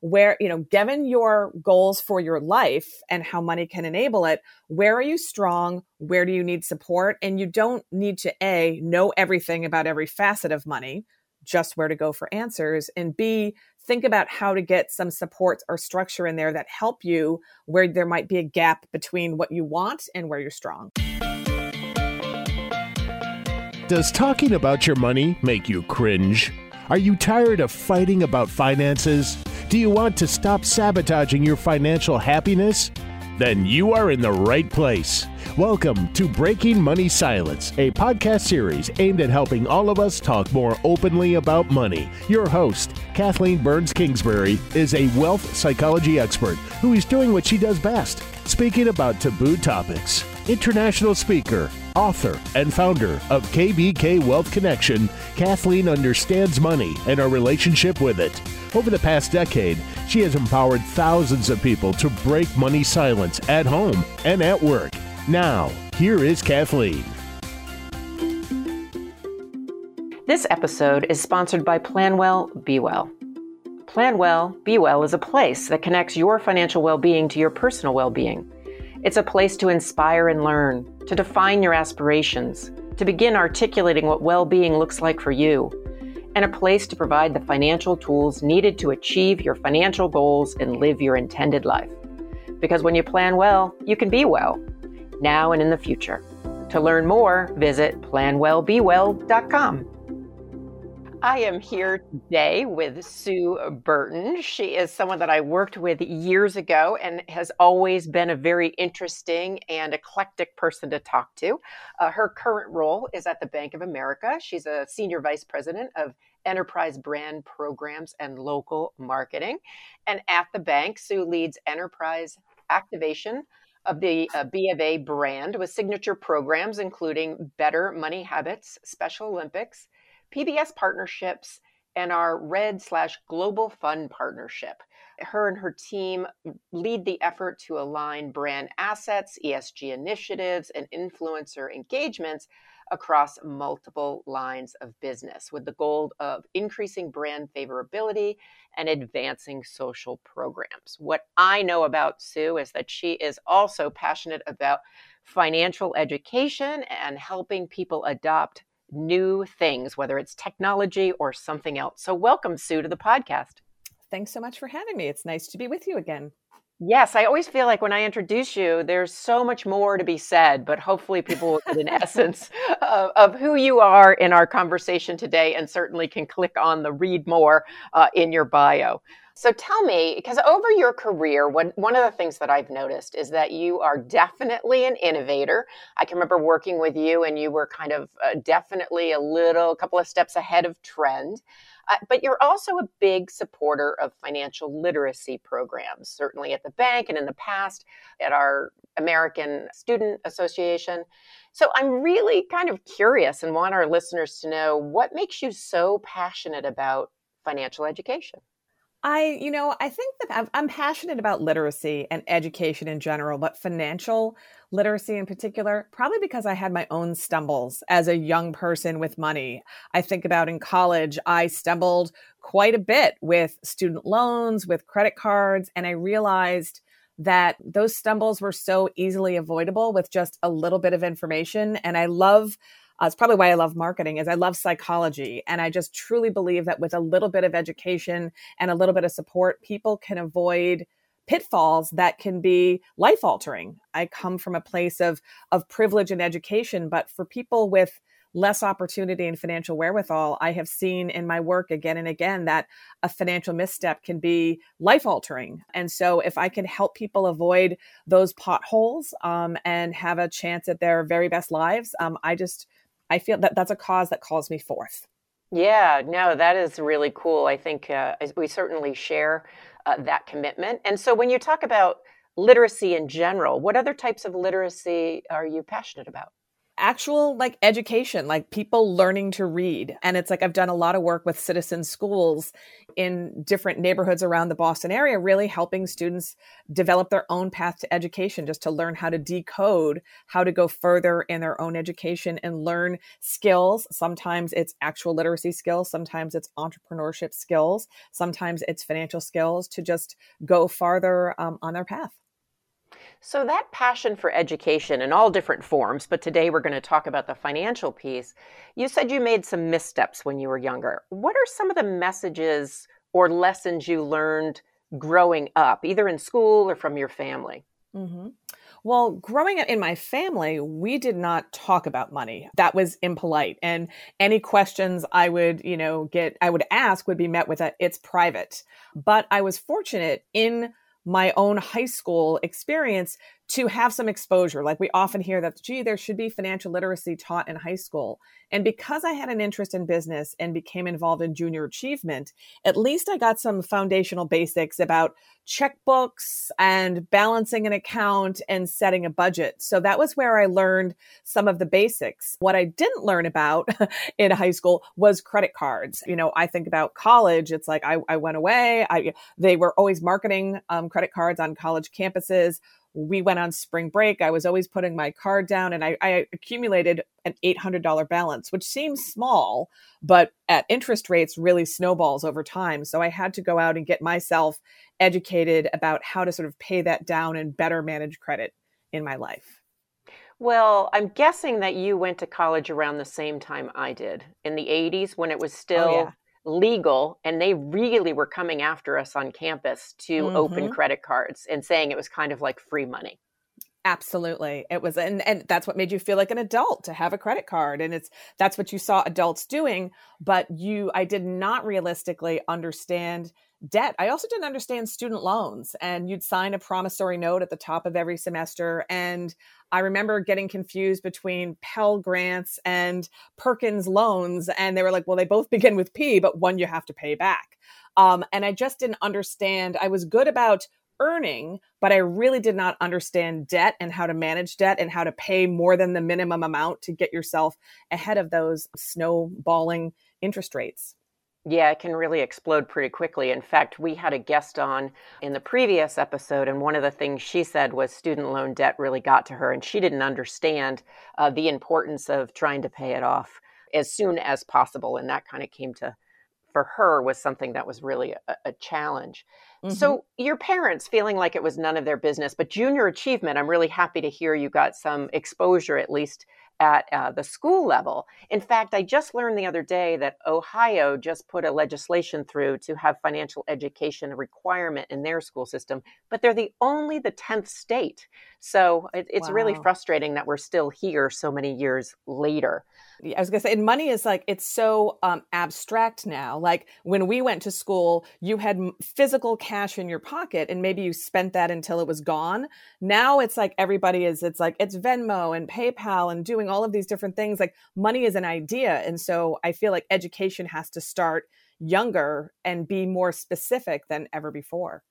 where, you know, given your goals for your life and how money can enable it, where are you strong? Where do you need support? And you don't need to A, know everything about every facet of money, just where to go for answers. And B, think about how to get some supports or structure in there that help you where there might be a gap between what you want and where you're strong. Does talking about your money make you cringe? Are you tired of fighting about finances? Do you want to stop sabotaging your financial happiness? Then you are in the right place. Welcome to Breaking Money Silence, a podcast series aimed at helping all of us talk more openly about money. Your host, Kathleen Burns Kingsbury, is a wealth psychology expert who is doing what she does best speaking about taboo topics. International speaker, author, and founder of KBK Wealth Connection, Kathleen understands money and our relationship with it. Over the past decade, she has empowered thousands of people to break money silence at home and at work. Now, here is Kathleen. This episode is sponsored by Planwell Be Well. Planwell Be Well is a place that connects your financial well being to your personal well being. It's a place to inspire and learn, to define your aspirations, to begin articulating what well being looks like for you, and a place to provide the financial tools needed to achieve your financial goals and live your intended life. Because when you plan well, you can be well, now and in the future. To learn more, visit planwellbewell.com. I am here today with Sue Burton. She is someone that I worked with years ago and has always been a very interesting and eclectic person to talk to. Uh, her current role is at the Bank of America. She's a senior vice president of enterprise brand programs and local marketing. And at the bank, Sue leads enterprise activation of the uh, B of A brand with signature programs including Better Money Habits, Special Olympics PBS partnerships and our Red slash Global Fund partnership. Her and her team lead the effort to align brand assets, ESG initiatives, and influencer engagements across multiple lines of business with the goal of increasing brand favorability and advancing social programs. What I know about Sue is that she is also passionate about financial education and helping people adopt new things, whether it's technology or something else. So, welcome, Sue, to the podcast. Thanks so much for having me. It's nice to be with you again. Yes, I always feel like when I introduce you, there's so much more to be said, but hopefully people will get an essence of, of, who you are in our conversation today and certainly can click on the read more uh, in your bio. So tell me, because over your career, one, one of the things that I've noticed is that you are definitely an innovator. I can remember working with you, and you were kind of uh, definitely a little, couple of steps ahead of trend. Uh, but you're also a big supporter of financial literacy programs, certainly at the bank and in the past at our American Student Assistance. So I'm really kind of curious and want our listeners to know what makes you so passionate about financial education. I, you know, I think that I'm, passionate about literacy and education in general, but financial literacy in particular, probably because I had my own stumbles as a young person with money. I think about in college, I stumbled quite a bit with student loans, with credit cards, and I realized that those stumbles were so easily avoidable with just a little bit of information. And I love uh, it's probably why I love marketing is I love psychology. And I just truly believe that with a little bit of education and a little bit of support, people can avoid pitfalls that can be life altering. I come from a place of, of privilege and education, but for people with less opportunity and financial wherewithal, I have seen in my work again and again that a financial misstep can be life altering. And so, if I can help people avoid those potholes um, and have a chance at their very best lives, um, I just I feel that that's a cause that calls me forth. Yeah, no, that is really cool. I think uh, we certainly share uh, that commitment. And so, when you talk about literacy in general, what other types of literacy are you passionate about? Actual like education, like people learning to read. And it's like I've done a lot of work with citizen schools in different neighborhoods around the Boston area, really helping students develop their own path to education, just to learn how to decode, how to go further in their own education and learn skills. Sometimes it's actual literacy skills, sometimes it's entrepreneurship skills, sometimes it's financial skills to just go farther um, on their path. So, that passion for education in all different forms, but today we're going to talk about the financial piece. You said you made some missteps when you were younger. What are some of the messages or lessons you learned growing up, either in school or from your family? Mm-hmm. Well, growing up in my family, we did not talk about money. That was impolite. And any questions I would, you know, get, I would ask would be met with a, it's private. But I was fortunate in my own high school experience to have some exposure. Like we often hear that, gee, there should be financial literacy taught in high school. And because I had an interest in business and became involved in junior achievement, at least I got some foundational basics about checkbooks and balancing an account and setting a budget. So that was where I learned some of the basics. What I didn't learn about in high school was credit cards. You know, I think about college. It's like I, I went away. I, they were always marketing um, credit cards on college campuses we went on spring break. I was always putting my card down and I, I, accumulated an $800 balance, which seems small, but at interest rates really snowballs over time. So I had to go out and get myself educated about how to sort of pay that down and better manage credit in my life. Well, I'm guessing that you went to college around the same time I did in the 80s when it was oh, still oh, yeah legal and they really were coming after us on campus to mm-hmm. open credit cards and saying it was kind of like free money absolutely it was and and that's what made you feel like an adult to have a credit card and it's that's what you saw adults doing but you i did not realistically understand debt. I also didn't understand student loans, and you'd sign a promissory note at the top of every semester. And I remember getting confused between Pell grants and Perkins loans, and they were like, well, they both begin with P, but one you have to pay back. Um, and I just didn't understand. I was good about earning, but I really did not understand debt and how to manage debt and how to pay more than the minimum amount to get yourself ahead of those snowballing interest rates. Yeah, it can really explode pretty quickly. In fact, we had a guest on in the previous episode, and one of the things she said was student loan debt really got to her, and she didn't understand uh, the importance of trying to pay it off as soon as possible. And that kind of came to, for her, was something that was really a, a challenge. Mm-hmm. So, your parents feeling like it was none of their business, but junior achievement, I'm really happy to hear you got some exposure at least at uh, the school level. In fact, I just learned the other day that Ohio just put a legislation through to have financial education a requirement in their school system, but they're the only the 10th state. So it, it's wow. really frustrating that we're still here so many years later. I was gonna say, and money is like it's so um, abstract now. Like when we went to school, you had physical cash in your pocket, and maybe you spent that until it was gone. Now it's like everybody is. It's like it's Venmo and PayPal and doing all of these different things. Like money is an idea, and so I feel like education has to start younger and be more specific than ever before.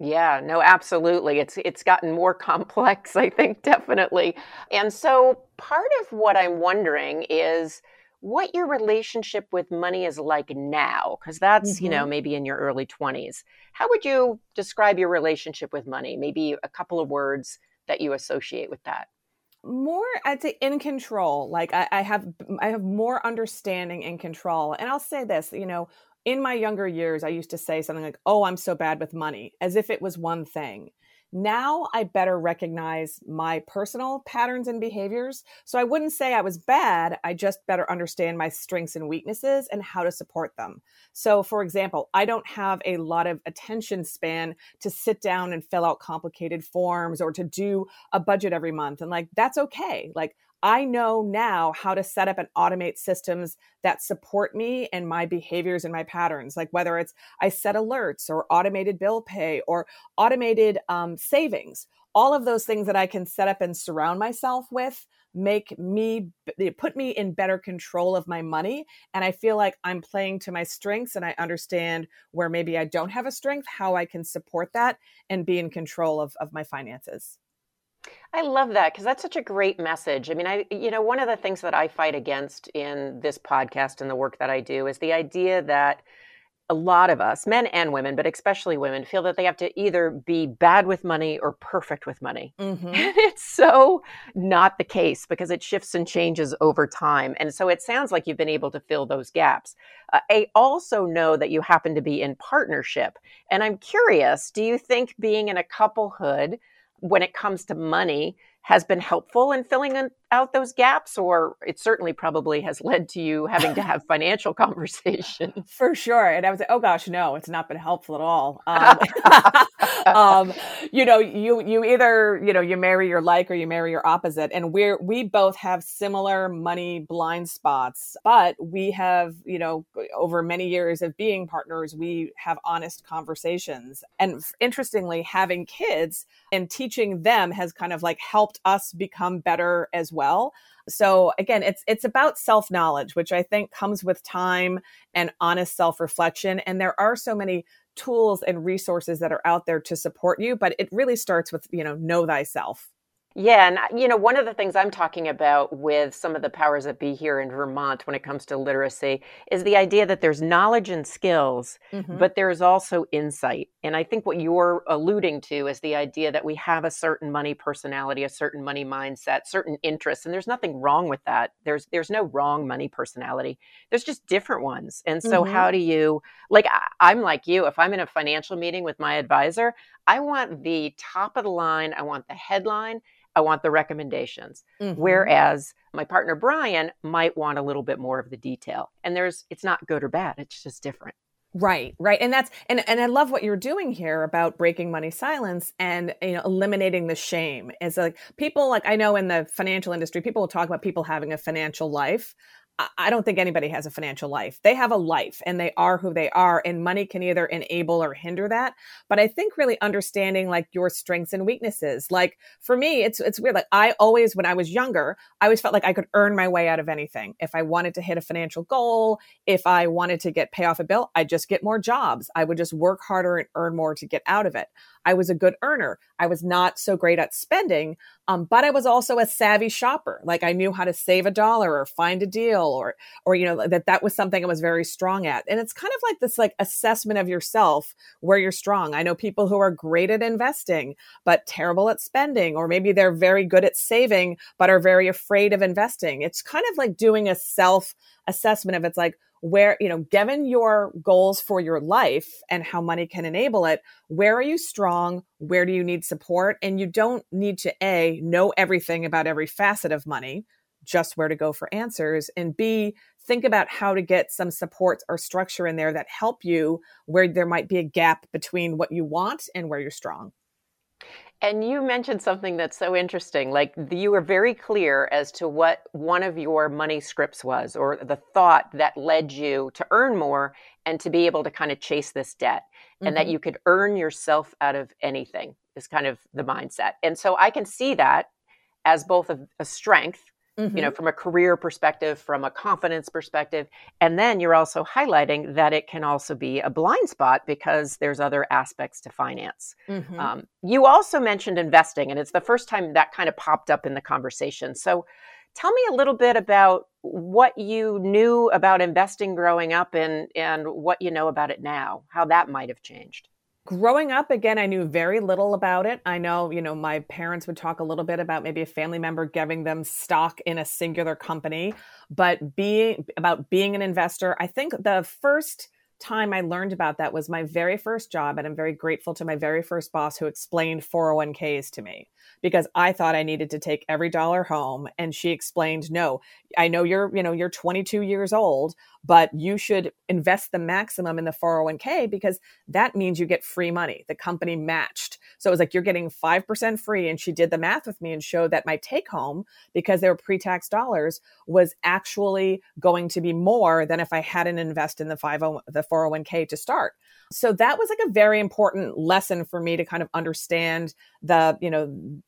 Yeah, no, absolutely. It's it's gotten more complex, I think, definitely. And so part of what I'm wondering is what your relationship with money is like now because that's mm-hmm. you know mm-hmm. maybe in your early 20s how would you describe your relationship with money maybe a couple of words that you associate with that more i'd say in control like I, I have i have more understanding and control and i'll say this you know in my younger years, I used to say something like, Oh, I'm so bad with money, as if it was one thing. Now I better recognize my personal patterns and behaviors. So I wouldn't say I was bad. I just better understand my strengths and weaknesses and how to support them. So, for example, I don't have a lot of attention span to sit down and fill out complicated forms or to do a budget every month. And like, that's okay. Like, I know now how to set up and automate systems that support me and my behaviors and my patterns. Like whether it's I set alerts or automated bill pay or automated um, savings, all of those things that I can set up and surround myself with make me put me in better control of my money and i feel like i'm playing to my strengths and i understand where maybe i don't have a strength how i can support that and be in control of, of my finances I love that because that's such a great message. I mean, I you know, one of the things that I fight against in this podcast and the work that I do is the idea that a lot of us, men and women, but especially women, feel that they have to either be bad with money or perfect with money. Mm-hmm. And it's so not the case because it shifts and changes over time. And so it sounds like you've been able to fill those gaps. Uh, I also know that you happen to be in partnership. And I'm curious do you think being in a couplehood, when it comes to money, has been helpful in filling out those gaps or it certainly probably has led to you having to have financial conversations. For sure and i was like oh gosh no it's not been helpful at all. Um, um, you know you you either you know you marry your like or you marry your opposite and we're we both have similar money blind spots but we have you know over many years of being partners we have honest conversations and interestingly having kids and teaching them has kind of like helped us become better as well well. So again, it's it's about self-knowledge, which I think comes with time and honest self-reflection and there are so many tools and resources that are out there to support you, but it really starts with, you know, know thyself. Yeah, and you know, one of the things I'm talking about with some of the powers that be here in Vermont when it comes to literacy is the idea that there's knowledge and skills, mm-hmm. but there's also insight. And I think what you're alluding to is the idea that we have a certain money personality, a certain money mindset, certain interests, and there's nothing wrong with that. There's there's no wrong money personality. There's just different ones. And so mm-hmm. how do you like I'm like you, if I'm in a financial meeting with my advisor, I want the top of the line, I want the headline I want the recommendations. Mm-hmm. Whereas my partner Brian might want a little bit more of the detail. And there's it's not good or bad, it's just different. Right, right. And that's and and I love what you're doing here about breaking money silence and you know eliminating the shame. It's like people like I know in the financial industry people will talk about people having a financial life. I don't think anybody has a financial life. They have a life and they are who they are and money can either enable or hinder that. But I think really understanding like your strengths and weaknesses. Like for me, it's it's weird. Like I always when I was younger, I always felt like I could earn my way out of anything. If I wanted to hit a financial goal, if I wanted to get pay off a bill, I'd just get more jobs. I would just work harder and earn more to get out of it. I was a good earner. I was not so great at spending, um, but I was also a savvy shopper. Like I knew how to save a dollar or find a deal or, or, you know, that that was something I was very strong at. And it's kind of like this like assessment of yourself where you're strong. I know people who are great at investing, but terrible at spending, or maybe they're very good at saving, but are very afraid of investing. It's kind of like doing a self assessment of it's like, where, you know, given your goals for your life and how money can enable it, where are you strong? Where do you need support? And you don't need to A, know everything about every facet of money, just where to go for answers. And B, think about how to get some support or structure in there that help you where there might be a gap between what you want and where you're strong. And you mentioned something that's so interesting. Like you were very clear as to what one of your money scripts was, or the thought that led you to earn more and to be able to kind of chase this debt, mm-hmm. and that mm-hmm. you could earn yourself out of anything is kind of the mindset. And so I can see that as both a, a strength mm-hmm. you know, mm-hmm. from a career perspective, from a confidence perspective. And then you're also highlighting that it can also be a blind spot because there's other aspects to finance. Mm-hmm. Um, you also mentioned investing, and it's the first time that kind of popped up in the conversation. So tell me a little bit about what you knew about investing growing up and, and what you know about it now, how that might have changed growing up again i knew very little about it i know you know my parents would talk a little bit about maybe a family member giving them stock in a singular company but being about being an investor i think the first time I learned about that was my very first job. And I'm very grateful to my very first boss who explained 401ks to me because I thought I needed to take every dollar home. And she explained, no, I know you're, you know, you're 22 years old, but you should invest the maximum in the 401k because that means you get free money. The company matched. So it was like you're getting 5% free. And she did the math with me and showed that my take home, because they were pre tax dollars, was actually going to be more than if I hadn't invested in the 50, the 401k to start. So that was like a very important lesson for me to kind of understand the, you know,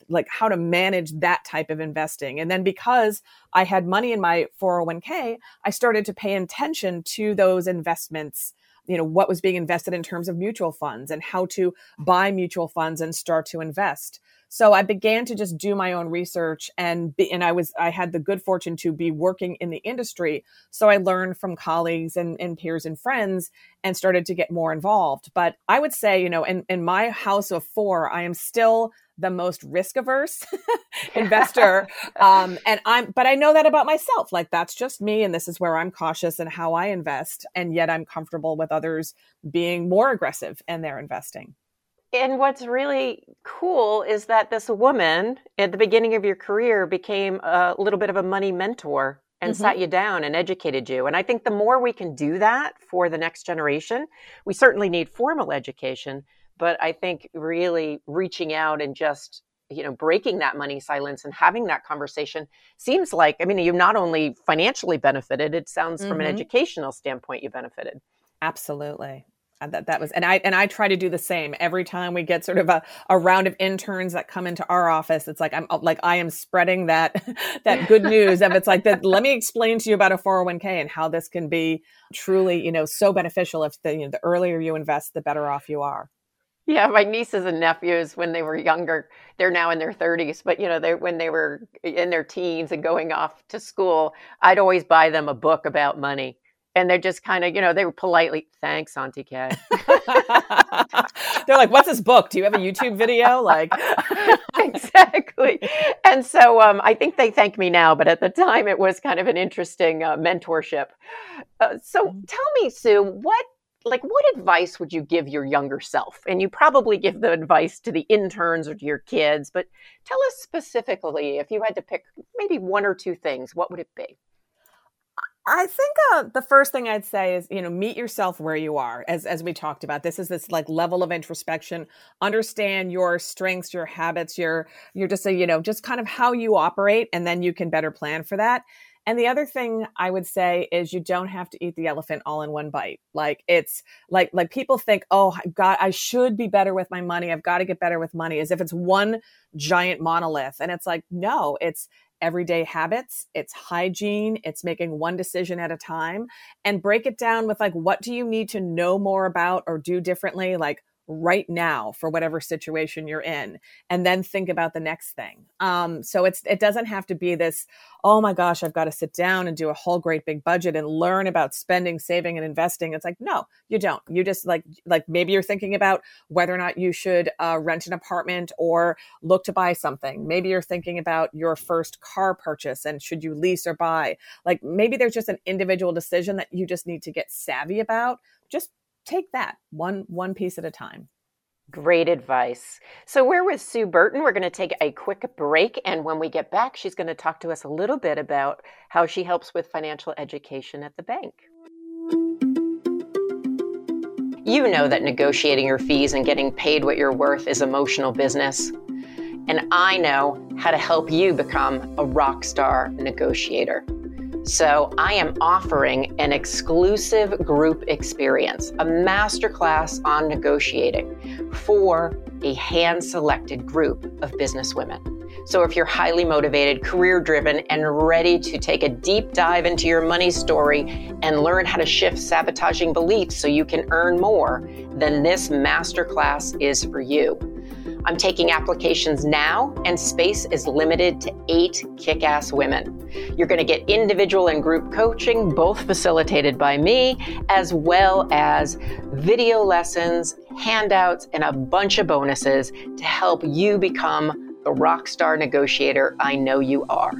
like how to manage that type of investing. And then because I had money in my 401k, I started to pay attention to those investments you know what was being invested in terms of mutual funds and how to buy mutual funds and start to invest So I began to just do my own research and be, and I was I had the good fortune to be working in the industry. So I learned from colleagues and, and peers and friends and started to get more involved. But I would say, you know, in, in my house of four, I am still the most risk averse investor. Um, and I'm, but I know that about myself. Like that's just me. And this is where I'm cautious and how I invest. And yet I'm comfortable with others being more aggressive in their investing. And what's really cool is that this woman at the beginning of your career became a little bit of a money mentor and mm-hmm. sat you down and educated you. And I think the more we can do that for the next generation, we certainly need formal education, but I think really reaching out and just you know breaking that money silence and having that conversation seems like i mean you not only financially benefited it sounds mm-hmm. from an mm-hmm. educational standpoint you benefited absolutely uh, that that was and i and i try to do the same every time we get sort of a, a round of interns that come into our office it's like i'm uh, like i am spreading that that good news of it's like that let me explain to you about a 401k and how this can be truly you know so beneficial if the you know the earlier you invest the better off you are yeah, my nieces and nephews when they were younger, they're now in their 30s, but you know, they when they were in their teens and going off to school, I'd always buy them a book about money and they're just kind of, you know, they were politely, thanks, Auntie Kay. they're like, what's this book? Do you have a YouTube video? Like, exactly. And so um, I think they thank me now, but at the time it was kind of an interesting uh, mentorship. Uh, so mm. tell me, Sue, what like what advice would you give your younger self and you probably give the advice to the interns or to your kids but tell us specifically if you had to pick maybe one or two things what would it be I think uh, the first thing I'd say is, you know, meet yourself where you are, as as we talked about. This is this like level of introspection. Understand your strengths, your habits, your your just a, you know, just kind of how you operate, and then you can better plan for that. And the other thing I would say is you don't have to eat the elephant all in one bite. Like it's like like people think, "Oh, God, I should be better with my money. I've got to get better with money." As if it's one giant monolith. And it's like, "No, it's everyday habits, it's hygiene, it's making one decision at a time and break it down with like what do you need to know more about or do differently? Like right now for whatever situation you're in and then think about the next thing. Um, so it's it doesn't have to be this oh my gosh i've got to sit down and do a whole great big budget and learn about spending saving and investing. It's like no you don't. You just like like maybe you're thinking about whether or not you should uh, rent an apartment or look to buy something. Maybe you're thinking about your first car purchase and should you lease or buy. Like maybe there's just an individual decision that you just need to get savvy about. Just take that one one piece at a time. Great advice. So we're with Sue Burton. We're going to take a quick break. And when we get back, she's going to talk to us a little bit about how she helps with financial education at the bank. You know that negotiating your fees and getting paid what you're worth is emotional business. And I know how to help you become a rock star negotiator. So, I am offering an exclusive group experience, a masterclass on negotiating for a hand selected group of business women. So, if you're highly motivated, career driven, and ready to take a deep dive into your money story and learn how to shift sabotaging beliefs so you can earn more, then this masterclass is for you. I'm taking applications now, and space is limited to eight kick ass women. You're going to get individual and group coaching, both facilitated by me, as well as video lessons, handouts, and a bunch of bonuses to help you become the rock star negotiator I know you are.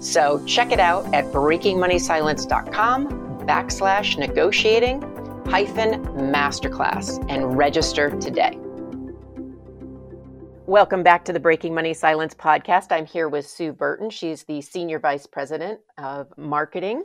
So check it out at breakingmoneysilence.com backslash negotiating hyphen masterclass and register today. Welcome back to the Breaking Money Silence podcast. I'm here with Sue Burton. She's the Senior Vice President of Marketing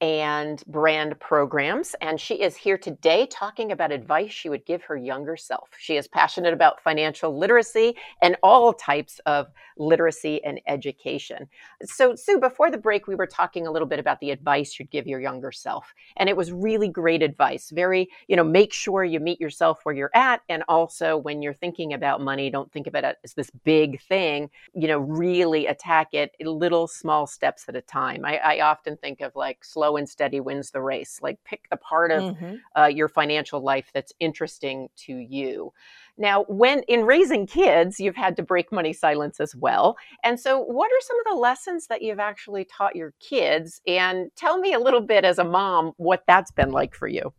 and brand programs. And she is here today talking about advice she would give her younger self. She is passionate about financial literacy and all types of literacy and education. So, Sue, before the break, we were talking a little bit about the advice you'd give your younger self. And it was really great advice. Very, you know, make sure you meet yourself where you're at. And also, when you're thinking about money, don't think about it as this big thing. You know, really attack it little small steps at a time. I, I often think of like slow and steady wins the race. Like pick the part of mm-hmm. uh, your financial life that's interesting to you. Now, when in raising kids, you've had to break money silence as well. And so, what are some of the lessons that you've actually taught your kids? And tell me a little bit as a mom what that's been like for you.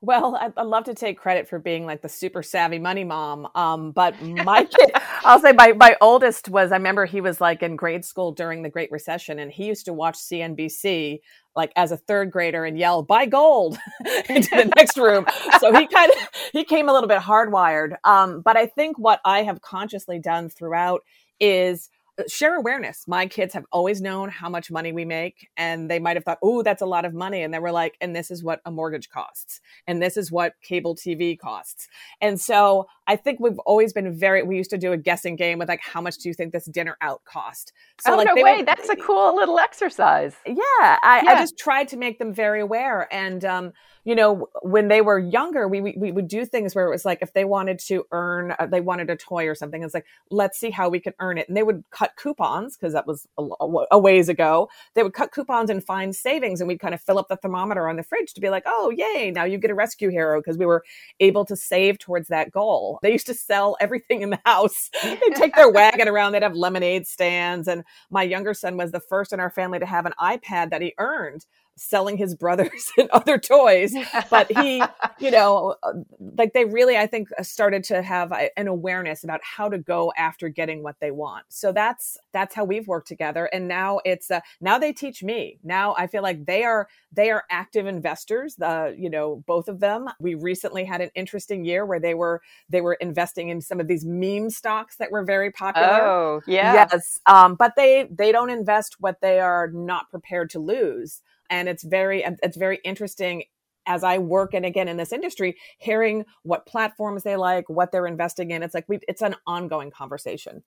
Well, I'd, I'd, love to take credit for being like the super savvy money mom. Um, but my kid, I'll say my, my oldest was, I remember he was like in grade school during the Great Recession and he used to watch CNBC like as a third grader and yell, buy gold into the next room. So he kind of, he came a little bit hardwired. Um, but I think what I have consciously done throughout is share awareness. My kids have always known how much money we make, and they might have thought, oh, that's a lot of money. And they were like, and this is what a mortgage costs, and this is what cable TV costs. And so I think we've always been very, we used to do a guessing game with like, how much do you think this dinner out cost? So, oh, like, no way. Were, that's a cool little exercise. Yeah I, yeah. I just tried to make them very aware. And, um, you know, when they were younger, we, we, we would do things where it was like if they wanted to earn, uh, they wanted a toy or something. It's like let's see how we can earn it, and they would cut coupons because that was a, a, ways ago. They would cut coupons and find savings, and we'd kind of fill up the thermometer on the fridge to be like, oh yay, now you get a rescue hero because we were able to save towards that goal. They used to sell everything in the house. They'd take their wagon around. They'd have lemonade stands, and my younger son was the first in our family to have an iPad that he earned selling his brothers and other toys but he you know uh, like they really i think uh, started to have an awareness about how to go after getting what they want. So that's that's how we've worked together. And now it's uh, now they teach me. Now i feel like they are they are active investors the you know both of them. We recently had an interesting year where they were they were investing in some of these meme stocks that were very popular. Oh yeah. Yes um, but they they don't invest what they are not prepared to lose and it's very it's very interesting as I work and again in this industry, hearing what platforms they like, what they're investing in. It's like we it's an ongoing conversation.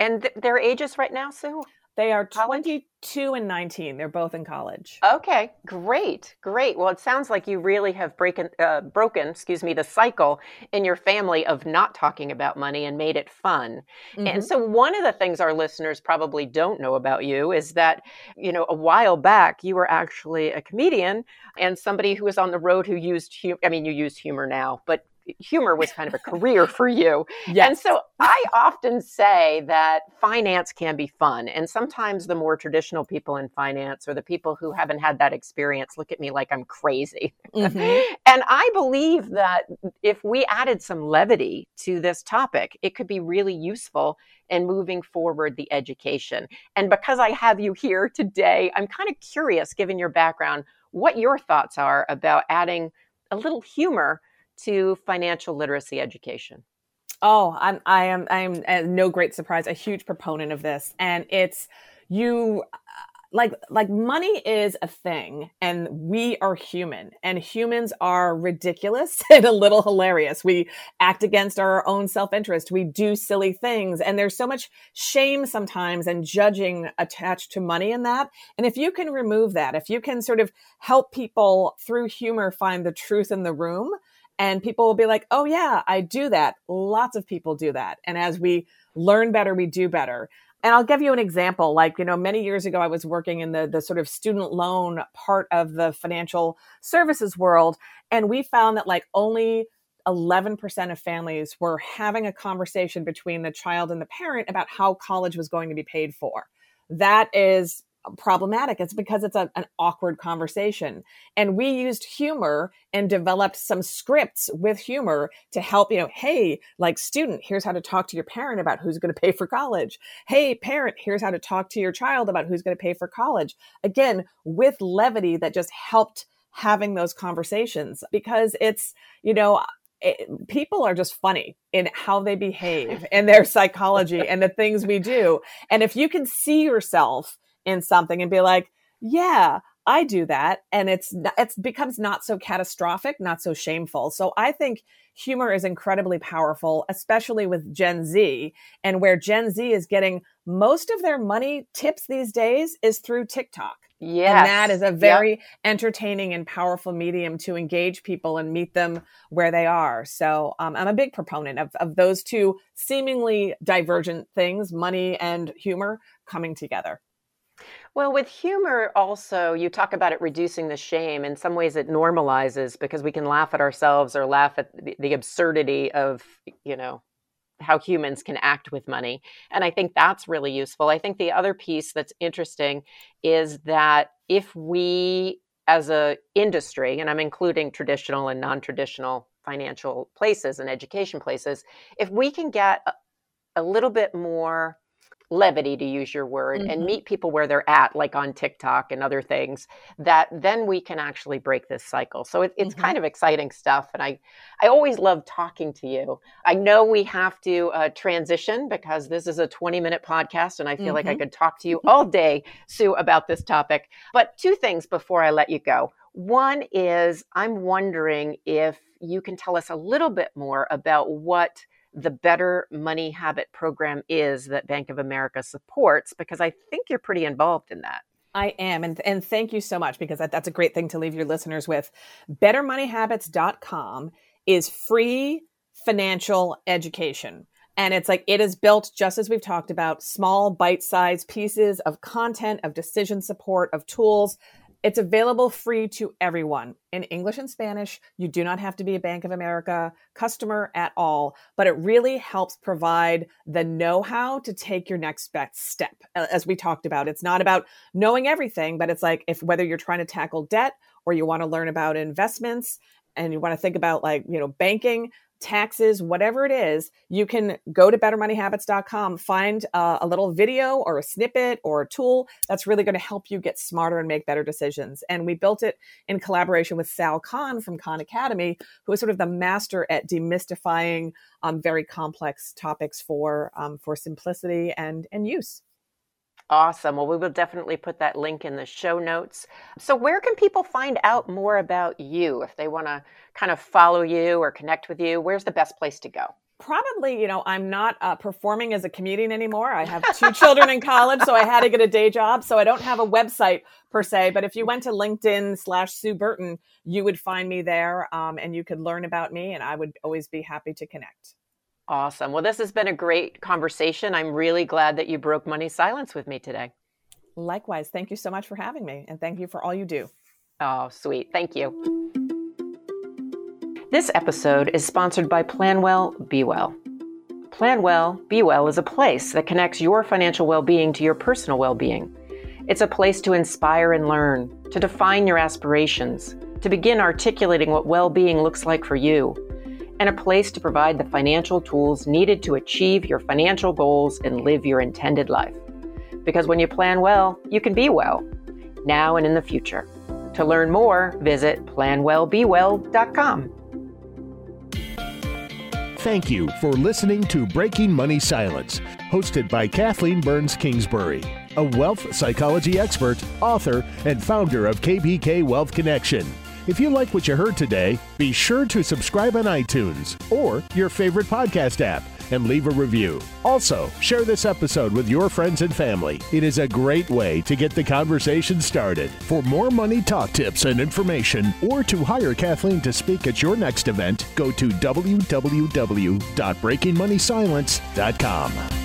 And th- their ages right now, Sue? They are 22 and 19. They're both in college. Okay, great, great. Well, it sounds like you really have breaken, uh, broken, excuse me, the cycle in your family of not talking about money and made it fun. Mm-hmm. And so, one of the things our listeners probably don't know about you is that, you know, a while back you were actually a comedian and somebody who was on the road who used, humor. I mean, you use humor now, but humor was kind of a career for you. Yes. And so I often say that finance can be fun. And sometimes the more traditional people in finance or the people who haven't had that experience look at me like I'm crazy. Mm-hmm. and I believe that if we added some levity to this topic, it could be really useful in moving forward the education. And because I have you here today, I'm kind of curious, given your background, what your thoughts are about adding a little humor to financial literacy education? Oh, I'm I am I am uh, no great surprise, a huge proponent of this, and it's you like like money is a thing and we are human and humans are ridiculous and a little hilarious. We act against our own self-interest. We do silly things and there's so much shame sometimes and judging attached to money in that. And if you can remove that if you can sort of help people through humor find the truth in the room and people will be like, oh, yeah, I do that. Lots of people do that. And as we learn better, we do better. And I'll give you an example. Like, you know, many years ago, I was working in the, the sort of student loan part of the financial services world. And we found that like only 11% of families were having a conversation between the child and the parent about how college was going to be paid for. That is problematic. It's because it's a, an awkward conversation. And we used humor and developed some scripts with humor to help, you know, hey, like student, here's how to talk to your parent about who's going to pay for college. Hey, parent, here's how to talk to your child about who's going to pay for college. Again, with levity that just helped having those conversations because it's, you know, it, people are just funny in how they behave and their psychology and the things we do. And if you can see yourself in something and be like, yeah, I do that. And it's, it becomes not so catastrophic, not so shameful. So I think humor is incredibly powerful, especially with Gen Z and where Gen Z is getting most of their money tips these days is through TikTok. Yeah. And that is a very yep. entertaining and powerful medium to engage people and meet them where they are. So um, I'm a big proponent of, of those two seemingly divergent things, money and humor, coming together. Well, with humor, also, you talk about it reducing the shame. In some ways, it normalizes because we can laugh at ourselves or laugh at the, absurdity of, you know, how humans can act with money. And I think that's really useful. I think the other piece that's interesting is that if we as a industry and I'm including traditional and non-traditional financial places and education places, if we can get a, a little bit more levity to use your word mm-hmm. and meet people where they're at like on tiktok and other things that then we can actually break this cycle so it, it's mm-hmm. kind of exciting stuff and i i always love talking to you i know we have to uh, transition because this is a 20 minute podcast and i feel mm-hmm. like i mm-hmm. could talk to you all day sue about this topic but two things before i let you go one is i'm wondering if you can tell us a little bit more about what the Better Money Habit program is that Bank of America supports because I think you're pretty involved in that. I am. And, and thank you so much because that, that's a great thing to leave your listeners with. BetterMoneyHabits.com is free financial education. And it's like it is built just as we've talked about small bite sized pieces of content, of decision support, of tools it's available free to everyone in English and Spanish. You do not have to be a Bank of America customer at all, but it really helps provide the know how to take your next best step. As we talked about, it's not about knowing everything, but it's like if whether you're trying to tackle debt or you want to learn about investments and you want to think about like, you know, banking, taxes, whatever it is, you can go to bettermoneyhabits.com, find uh, a little video or a snippet or a tool that's really going to help you get smarter and make better decisions. And we built it in collaboration with Sal Khan from Khan Academy, who is sort of the master at demystifying um, very complex topics for um, for simplicity and and use. Awesome. Well, we will definitely put that link in the show notes. So, where can people find out more about you if they want to kind of follow you or connect with you? Where's the best place to go? Probably, you know, I'm not uh, performing as a comedian anymore. I have two children in college, so I had to get a day job. So I don't have a website per se. But if you went to LinkedIn slash Sue Burton, you would find me there, um, and you could learn about me, and I would always be happy to connect. Awesome. Well, this has been a great conversation. I'm really glad that you broke money silence with me today. Likewise. Thank you so much for having me, and thank you for all you do. Oh, sweet. Thank you. This episode is sponsored by Planwell Be Well. Planwell Be Well is a place that connects your financial well being to your personal well being. It's a place to inspire and learn, to define your aspirations, to begin articulating what well being looks like for you and a place to provide the financial tools needed to achieve your financial goals and live your intended life. Because when you plan well, you can be well, now and in the future. To learn more, visit planwellbewell.com. Thank you for listening to Breaking Money Silence, hosted by Kathleen Burns Kingsbury, a wealth psychology expert, author, and founder of KBK Wealth Connection. If you like what you heard today, be sure to subscribe on iTunes or your favorite podcast app and leave a review. Also, share this episode with your friends and family. It is a great way to get the conversation started. For more money talk tips and information, or to hire Kathleen to speak at your next event, go to www.breakingmoneysilence.com.